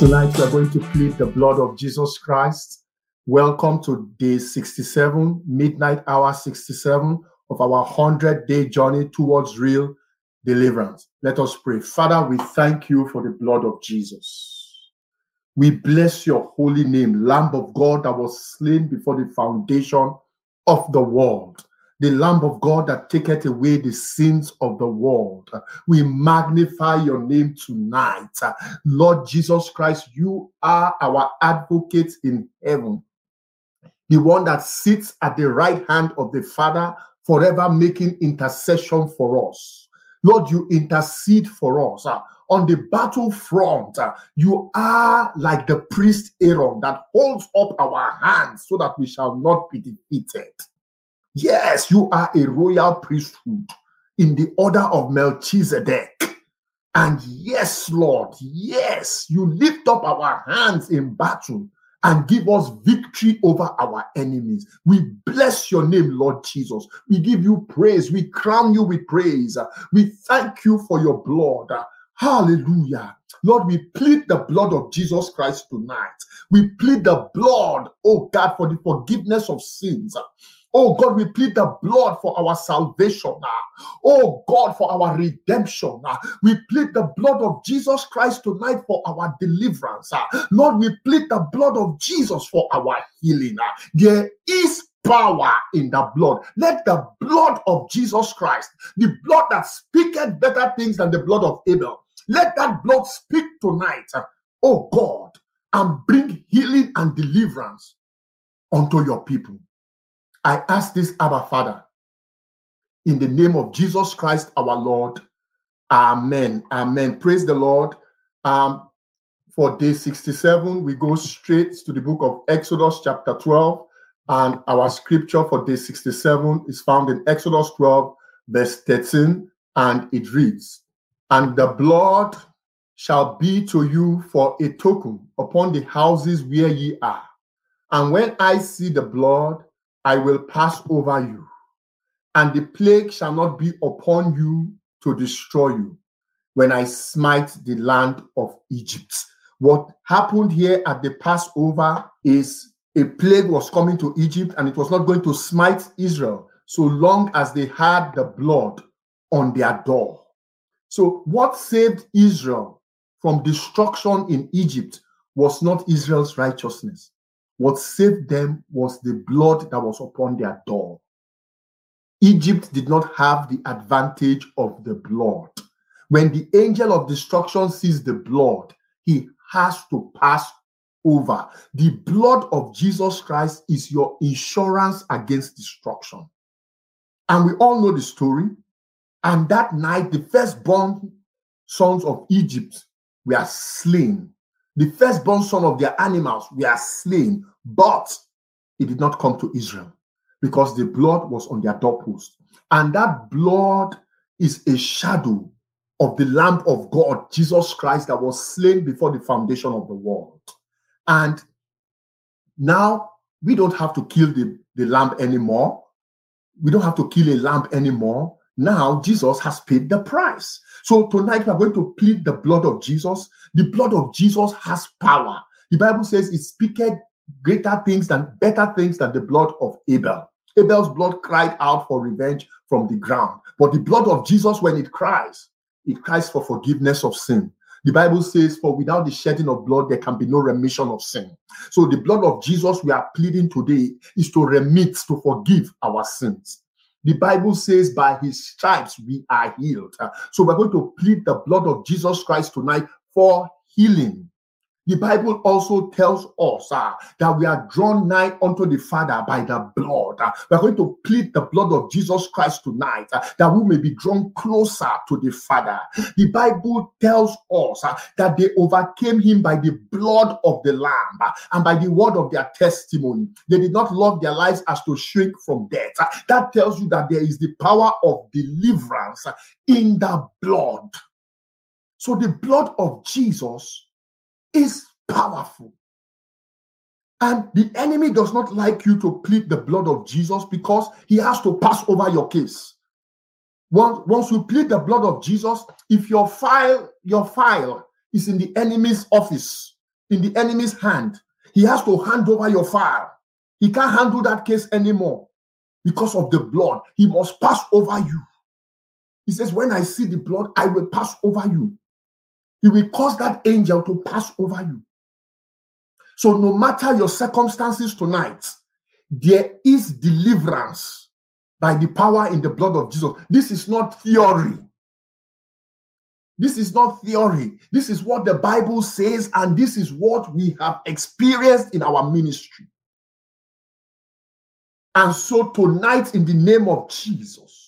Tonight we are going to plead the blood of Jesus Christ. Welcome to day 67, midnight hour 67 of our 100 day journey towards real deliverance. Let us pray. Father, we thank you for the blood of Jesus. We bless your holy name, Lamb of God that was slain before the foundation of the world the Lamb of God that taketh away the sins of the world. We magnify your name tonight. Lord Jesus Christ, you are our advocate in heaven, the one that sits at the right hand of the Father, forever making intercession for us. Lord, you intercede for us. on the battlefront, you are like the priest Aaron that holds up our hands so that we shall not be defeated. Yes, you are a royal priesthood in the order of Melchizedek. And yes, Lord, yes, you lift up our hands in battle and give us victory over our enemies. We bless your name, Lord Jesus. We give you praise. We crown you with praise. We thank you for your blood. Hallelujah. Lord, we plead the blood of Jesus Christ tonight. We plead the blood, oh God, for the forgiveness of sins. Oh God, we plead the blood for our salvation. Oh God, for our redemption. We plead the blood of Jesus Christ tonight for our deliverance. Lord, we plead the blood of Jesus for our healing. There is power in the blood. Let the blood of Jesus Christ, the blood that speaketh better things than the blood of Abel, let that blood speak tonight, oh God, and bring healing and deliverance unto your people. I ask this, Abba Father, in the name of Jesus Christ our Lord. Amen. Amen. Praise the Lord. Um, for day 67, we go straight to the book of Exodus, chapter 12. And our scripture for day 67 is found in Exodus 12, verse 13. And it reads, And the blood shall be to you for a token upon the houses where ye are. And when I see the blood, I will pass over you, and the plague shall not be upon you to destroy you when I smite the land of Egypt. What happened here at the Passover is a plague was coming to Egypt and it was not going to smite Israel so long as they had the blood on their door. So, what saved Israel from destruction in Egypt was not Israel's righteousness, what saved them was the blood that was upon their door. Egypt did not have the advantage of the blood. When the angel of destruction sees the blood, he has to pass over. The blood of Jesus Christ is your insurance against destruction. And we all know the story. And that night, the firstborn sons of Egypt were slain. The firstborn son of their animals were slain. But it did not come to Israel because the blood was on their doorpost. And that blood is a shadow of the Lamb of God, Jesus Christ, that was slain before the foundation of the world. And now we don't have to kill the, the lamb anymore. We don't have to kill a lamb anymore. Now Jesus has paid the price. So tonight we are going to plead the blood of Jesus. The blood of Jesus has power. The Bible says it speaketh greater things than better things than the blood of Abel. Abel's blood cried out for revenge from the ground. But the blood of Jesus, when it cries, it cries for forgiveness of sin. The Bible says, For without the shedding of blood, there can be no remission of sin. So the blood of Jesus we are pleading today is to remit, to forgive our sins. The Bible says, By his stripes we are healed. So we're going to plead the blood of Jesus Christ tonight for healing The Bible also tells us uh, that we are drawn nigh unto the Father by the blood. Uh, we are going to plead the blood of Jesus Christ tonight uh, that we may be drawn closer to the Father. The Bible tells us uh, that they overcame him by the blood of the Lamb uh, and by the word of their testimony. They did not love their lives as to shrink from death. Uh, that tells you that there is the power of deliverance in the blood. So the blood of Jesus is powerful. And the enemy does not like you to plead the blood of Jesus because he has to pass over your case. Once, once you plead the blood of Jesus, if your file, your file is in the enemy's office, in the enemy's hand, he has to hand over your file. He can't handle that case anymore because of the blood. He must pass over you. He says, When I see the blood, I will pass over you. He will cause that angel to pass over you. So, no matter your circumstances tonight, there is deliverance by the power in the blood of Jesus. This is not theory. This is not theory. This is what the Bible says, and this is what we have experienced in our ministry. And so, tonight, in the name of Jesus,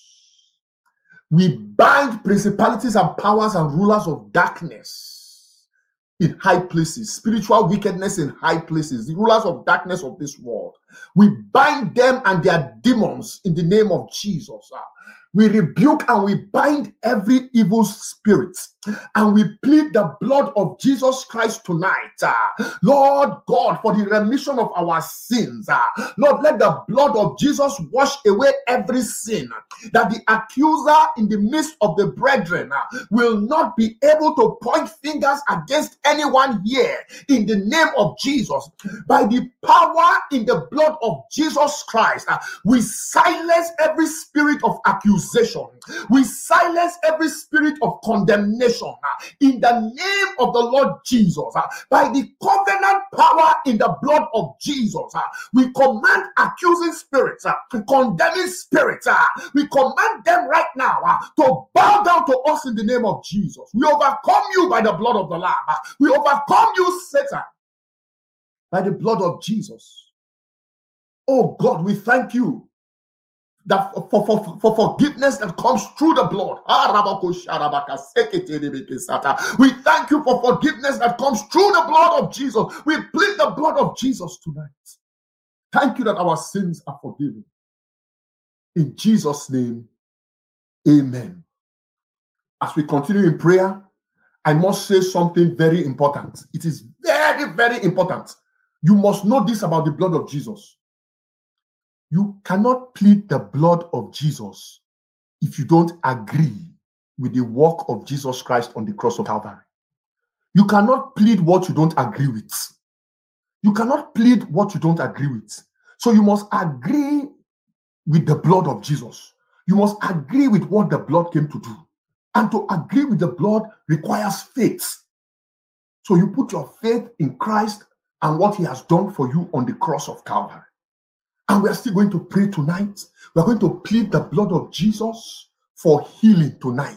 we bind principalities and powers and rulers of darkness in high places, spiritual wickedness in high places, the rulers of darkness of this world. We bind them and their demons in the name of Jesus. We rebuke and we bind every evil spirit and we plead the blood of Jesus Christ tonight. Uh, Lord God, for the remission of our sins. Uh, Lord, let the blood of Jesus wash away every sin that the accuser in the midst of the brethren uh, will not be able to point fingers against anyone here in the name of Jesus. By the power in the blood of Jesus Christ, we silence every spirit of accusation, we silence every spirit of condemnation uh, in the name of the Lord Jesus, uh, by the covenant power in the blood of Jesus, uh, we command accusing spirits, condemning spirits, we command them right now to bow down to us in the name of Jesus. We overcome you by the blood of the Lamb. We overcome you, Satan, by the blood of Jesus. Oh God, we thank you that for, for, for forgiveness that comes through the blood. Ah, we thank you for forgiveness that comes through the blood of Jesus. We plead the blood of Jesus tonight. Thank you that our sins are forgiven. In Jesus' name, amen. As we continue in prayer, I must say something very important. It is very, very important. You must know this about the blood of Jesus. You cannot plead the blood of Jesus if you don't agree with the work of Jesus Christ on the cross of Calvary. You cannot plead what you don't agree with. You cannot plead what you don't agree with. So you must agree with the blood of Jesus. You must agree with what the blood came to do. And to agree with the blood requires faith. So you put your faith in Christ and what he has done for you on the cross of Calvary. And we are still going to pray tonight. We are going to plead the blood of Jesus for healing tonight.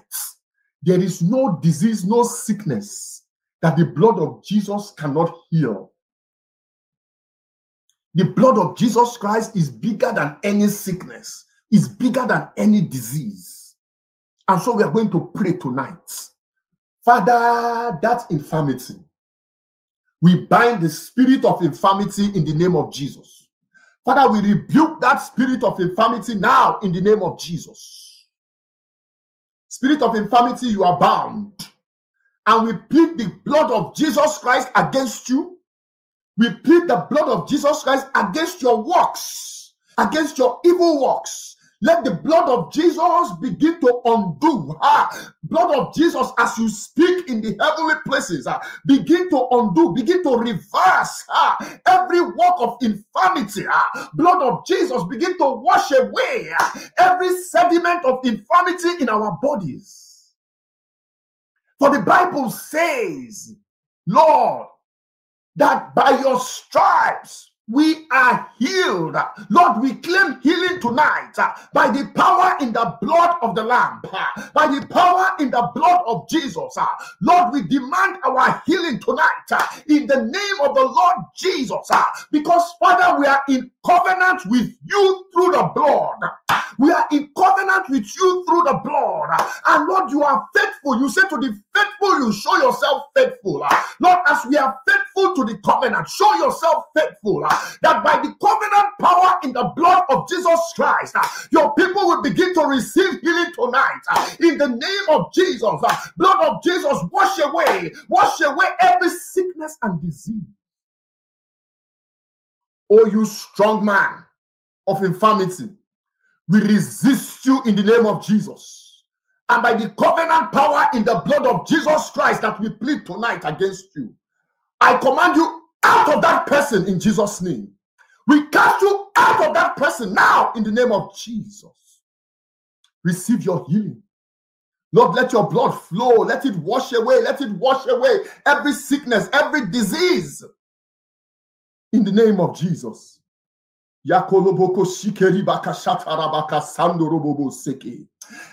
There is no disease, no sickness that the blood of Jesus cannot heal. The blood of Jesus Christ is bigger than any sickness, is bigger than any disease. And so we are going to pray tonight. Father, that infirmity, we bind the spirit of infirmity in the name of Jesus. Father, we rebuke that spirit of infirmity now in the name of Jesus. Spirit of infirmity, you are bound. And we plead the blood of Jesus Christ against you. We plead the blood of Jesus Christ against your works, against your evil works, let the blood of Jesus begin to undo. Ah, blood of Jesus, as you speak in the heavenly places, ah, begin to undo, begin to reverse ah, every work of infirmity. Ah, blood of Jesus, begin to wash away ah, every sediment of infirmity in our bodies. For the Bible says, Lord, that by your stripes we are healed. Lord, we claim healing tonight uh, by the power in the blood of the Lamb, uh, by the power in the blood of Jesus. Uh. Lord, we demand our healing tonight in the name of the Lord Jesus, because Father, we are in covenant with you through the blood. We are in covenant with you through the blood. And Lord, you are faithful. You say to the faithful, you show yourself faithful. Lord, as we are faithful to the covenant, show yourself faithful. That by the covenant power in the blood of Jesus Christ, uh, your people will begin to receive healing tonight. Uh, in the name of Jesus, uh, blood of Jesus, wash away, wash away every sickness and disease. Oh, you strong man of infirmity, we resist you in the name of Jesus. And by the covenant power in the blood of Jesus Christ that we plead tonight against you, I command you out of that person in Jesus' name. We cast you out of that person now in the name of Jesus. Receive your healing. Lord, let your blood flow. Let it wash away. Let it wash away every sickness, every disease in the name of Jesus. Yakoloboko shikeri baka shatarabaka sandorobobo seke.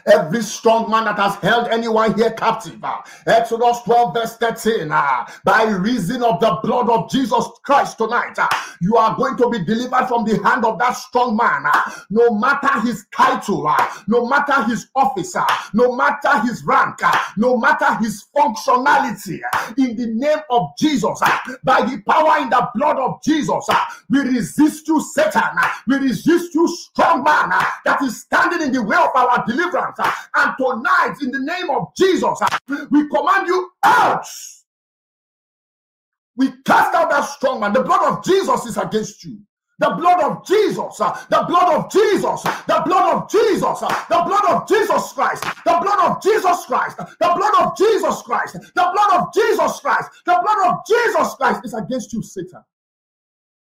Every strong man that has held anyone here captive, uh, Exodus 12, verse 13, uh, by reason of the blood of Jesus Christ tonight, uh, you are going to be delivered from the hand of that strong man, uh, no matter his title, uh, no matter his officer, uh, no matter his rank, no matter his functionality. in the name of Jesus, by the power in the blood of Jesus, we resist you, Satan. we resist you, strong man that is standing in the way of our deliverance deliverance. Uh, and tonight, in the name of Jesus, uh, we command you out. We cast out that strong man. The blood of Jesus is against you. The blood of Jesus, uh, the blood of Jesus, the blood of Jesus, the blood of Jesus Christ, the blood of Jesus Christ, the blood of Jesus Christ, the blood of Jesus Christ, the blood of Jesus Christ is against you, Satan.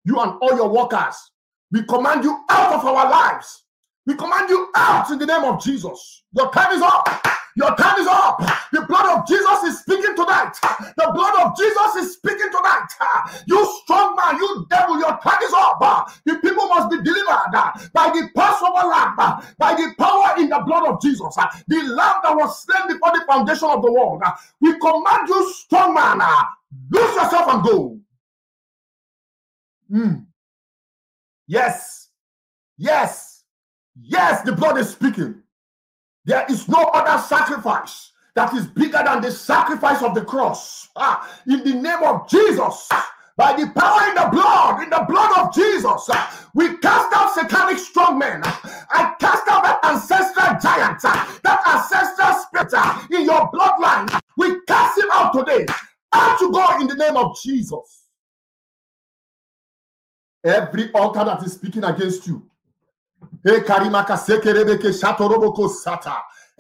You and all your workers, we command you out of our lives. We command you out in the name of Jesus. Your time is up. Your time is up. The blood of Jesus is speaking tonight. The blood of Jesus is speaking tonight. You strong man, you devil, your time is up. The people must be delivered by the Passover lamb, by the power in the blood of Jesus. The lamb that was slain before the foundation of the world. We command you, strong man, lose yourself and go. Mm. Yes. Yes. Yes, the blood is speaking. There is no other sacrifice that is bigger than the sacrifice of the cross. Ah, in the name of Jesus, by the power in the blood, in the blood of Jesus, we cast out satanic strong men. I cast out that ancestral giant, that ancestral spirit in your bloodline. We cast him out today. Out to go in the name of Jesus. Every altar that is speaking against you,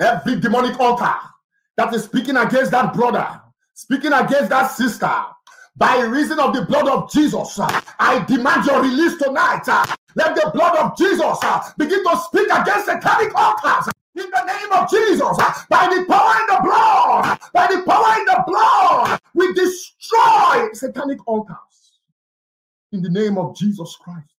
Every demonic altar that is speaking against that brother, speaking against that sister, by reason of the blood of Jesus, uh, I demand your release tonight. Uh, let the blood of Jesus uh, begin to speak against satanic altars. In the name of Jesus, by the power in the blood, by the power in the blood, we destroy satanic altars. In the name of Jesus Christ.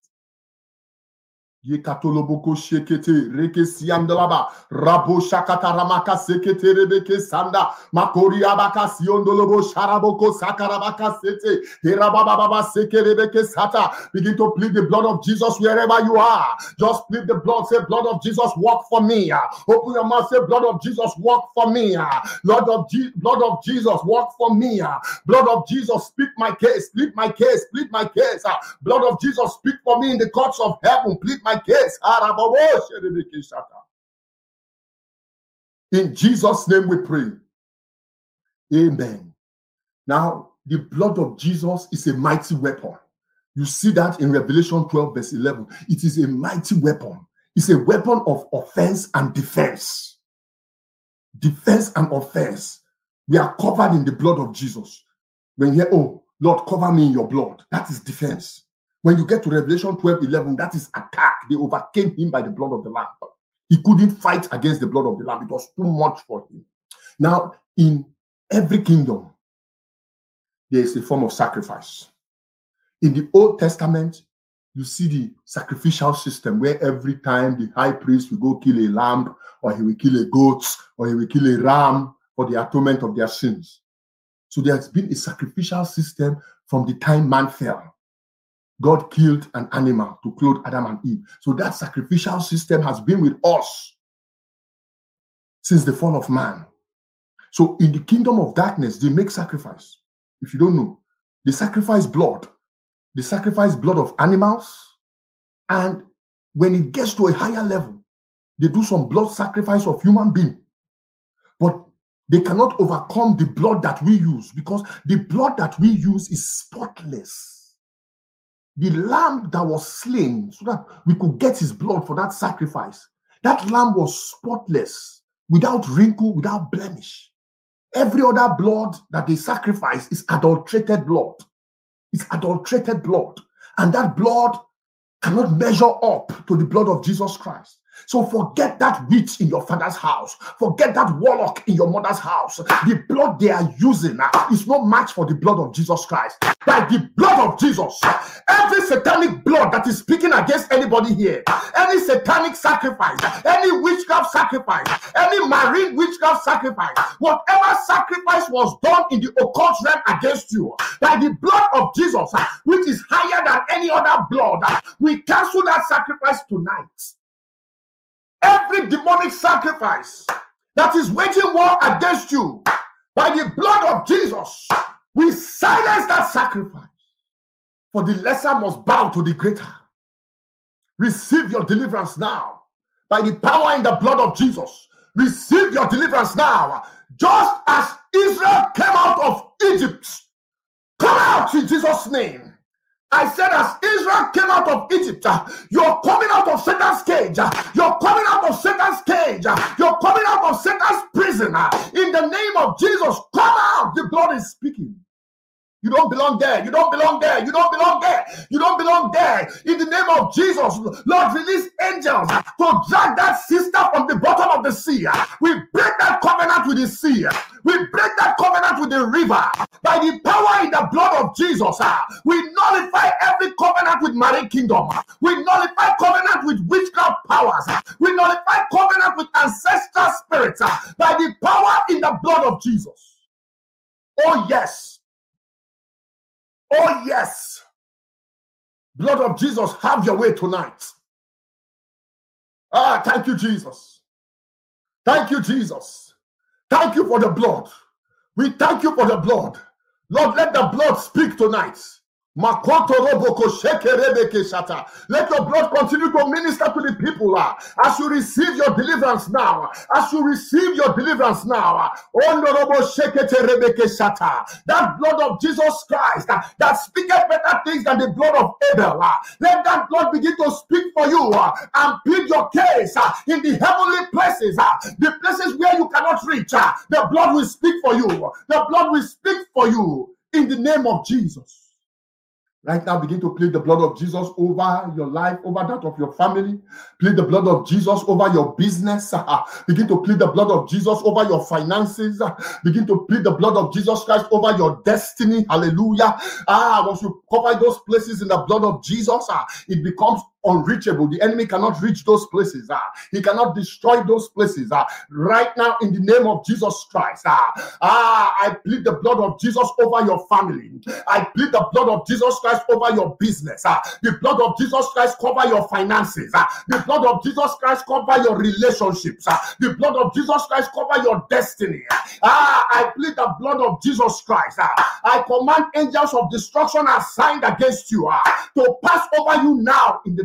Yekatoloboko shekete reke siandalaba rabo shakata ramaka sekete rebeke sanda. Makori abaka siondolobo sharaboko sakarabaka sete. Herababa baba seke rebeke sata. Begin to plead the blood of Jesus wherever you are. Just plead the blood say blood of Jesus walk for me. Open your mouth say blood of Jesus walk for me. Lord of Je- blood of Jesus walk for me. Blood of Jesus speak my case plead my case plead my case. Blood of Jesus speak for me in the courts of heaven plead my. In Jesus' name we pray. Amen. Now, the blood of Jesus is a mighty weapon. You see that in Revelation 12, verse 11. It is a mighty weapon. It's a weapon of offense and defense. Defense and offense. We are covered in the blood of Jesus. When you hear, oh, Lord, cover me in your blood, that is defense. When you get to Revelation 12 11, that is attack. They overcame him by the blood of the Lamb. He couldn't fight against the blood of the Lamb, it was too much for him. Now, in every kingdom, there is a form of sacrifice. In the Old Testament, you see the sacrificial system where every time the high priest will go kill a lamb or he will kill a goat or he will kill a ram for the atonement of their sins. So there has been a sacrificial system from the time man fell. God killed an animal to clothe Adam and Eve. So that sacrificial system has been with us since the fall of man. So in the kingdom of darkness, they make sacrifice. If you don't know, they sacrifice blood. They sacrifice blood of animals. And when it gets to a higher level, they do some blood sacrifice of human being. But they cannot overcome the blood that we use because the blood that we use is spotless. The lamb that was slain so that we could get his blood for that sacrifice, that lamb was spotless, without wrinkle, without blemish. Every other blood that they sacrifice is adulterated blood. It's adulterated blood. And that blood cannot measure up to the blood of Jesus Christ. So forget that witch in your father's house. Forget that warlock in your mother's house. The blood they are using uh, is no match for the blood of Jesus Christ. By the blood of Jesus, every satanic blood that is speaking against anybody here, any satanic sacrifice, any witchcraft sacrifice, any marine witchcraft sacrifice, whatever sacrifice was done in the occult realm against you, by the blood of Jesus, uh, which is higher than any other blood, uh, we cancel that sacrifice tonight. Every demonic sacrifice that is waging war against you by the blood of Jesus, we silence that sacrifice. For the lesser must bow to the greater. Receive your deliverance now by the power in the blood of Jesus. Receive your deliverance now. Just as Israel came out of Egypt, come out in Jesus' name. I said, as Israel came out of Egypt, uh, you're coming out of Satan's cage. Uh, you're coming out of Satan's cage. Uh, you're coming out of Satan's prison. In the name of Jesus, come out. The blood is speaking. You don't belong there. You don't belong there. You don't belong there. You don't belong there. In the name of Jesus, Lord, release angels to drag that sister from the bottom of the sea. We break that covenant with the sea. We break that covenant with the river. By the power in the blood of Jesus, ah, we nullify every covenant with marine kingdom. We nullify covenant with witchcraft powers. Ah. We nullify covenant with ancestral spirits ah, by the power in the blood of Jesus. Oh, yes. Oh, yes. Blood of Jesus, have your way tonight. Ah, thank you, Jesus. Thank you, Jesus. Thank you for the blood. We thank you for the blood. Lord, let the blood speak tonight. Let your blood continue to minister to the people uh, as you receive your deliverance now. As you receive your deliverance now. Ah. That blood of Jesus Christ uh, that speaketh better things than the blood of Abel. Let that blood begin to speak for you and plead your case in the heavenly places, the places where you cannot reach. The blood will speak for you. The blood will speak for you in the name of Jesus. Right now, begin to plead the blood of Jesus over your life, over that of your family. Plead the blood of Jesus over your business. begin to plead the blood of Jesus over your finances. begin to plead the blood of Jesus Christ over your destiny. Hallelujah. Ah, once you cover those places in the blood of Jesus, ah, it becomes unreachable. The enemy cannot reach those places. Ah. He cannot destroy those places. Ah. Right now, in the name of Jesus Christ, ah, ah, I plead the blood of Jesus over your family. I plead the blood of Jesus Christ over your business. The blood of Jesus Christ cover your finances. The blood of Jesus Christ cover your relationships. The blood of Jesus Christ cover your destiny. Ah, I plead the blood of Jesus Christ. I command angels of destruction assigned against you to pass over you now in the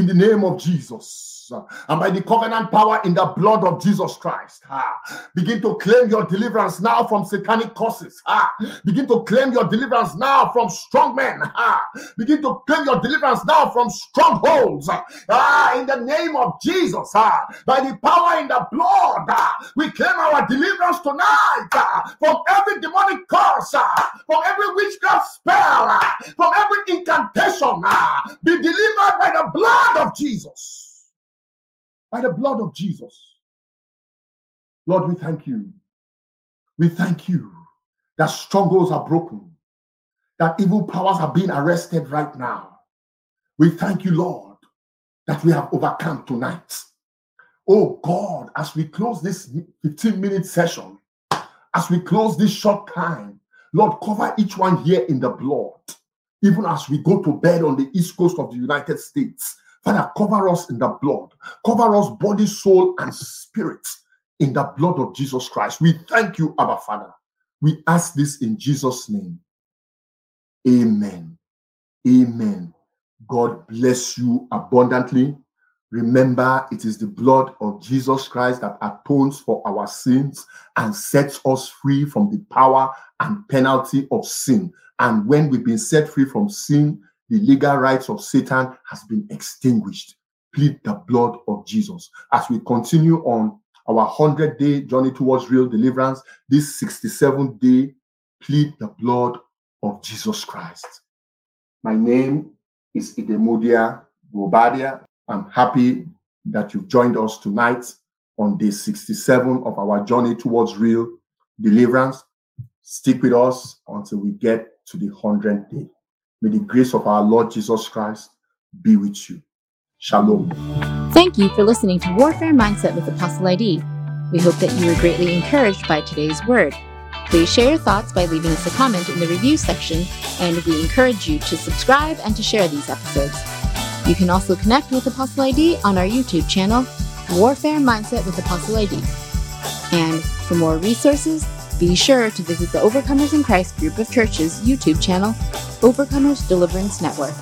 In the name of Jesus and by the covenant power in the blood of Jesus Christ. Ah, begin to claim your deliverance now from satanic causes. Ah, begin to claim your deliverance now from strong men. Ah, begin to claim your deliverance now from strongholds. Ah, in the name of Jesus. Ah, by the power in the blood, ah, we claim our deliverance tonight ah, from every demonic curse, ah, from every witchcraft spell, ah, from every incantation. Ah, be delivered by the blood of Jesus by the blood of Jesus. Lord, we thank you. We thank you that strongholds are broken, that evil powers are being arrested right now. We thank you, Lord, that we have overcome tonight. Oh God, as we close this 15 minute session, as we close this short time, Lord, cover each one here in the blood. Even as we go to bed on the east coast of the United States, Father, cover us in the blood. Cover us body, soul, and spirit in the blood of Jesus Christ. We thank you, Abba Father. We ask this in Jesus' name. Amen. Amen. God bless you abundantly. Remember, it is the blood of Jesus Christ that atones for our sins and sets us free from the power and penalty of sin. And when we've been set free from sin, the legal rights of Satan has been extinguished. Plead the blood of Jesus. As we continue on our 100 day journey towards real deliverance, this 67th day, plead the blood of Jesus Christ. My name is Idemudia Guobadia. I'm happy that you've joined us tonight on day 67 of our journey towards real deliverance. Stick with us until we get to the 100th day. May the grace of our Lord Jesus Christ be with you. Shalom. Thank you for listening to Warfare Mindset with Apostle ID. We hope that you were greatly encouraged by today's word. Please share your thoughts by leaving us a comment in the review section, and we encourage you to subscribe and to share these episodes. You can also connect with Apostle ID on our YouTube channel, Warfare Mindset with Apostle ID. And for more resources, be sure to visit the Overcomers in Christ group of churches YouTube channel, Overcomers Deliverance Network.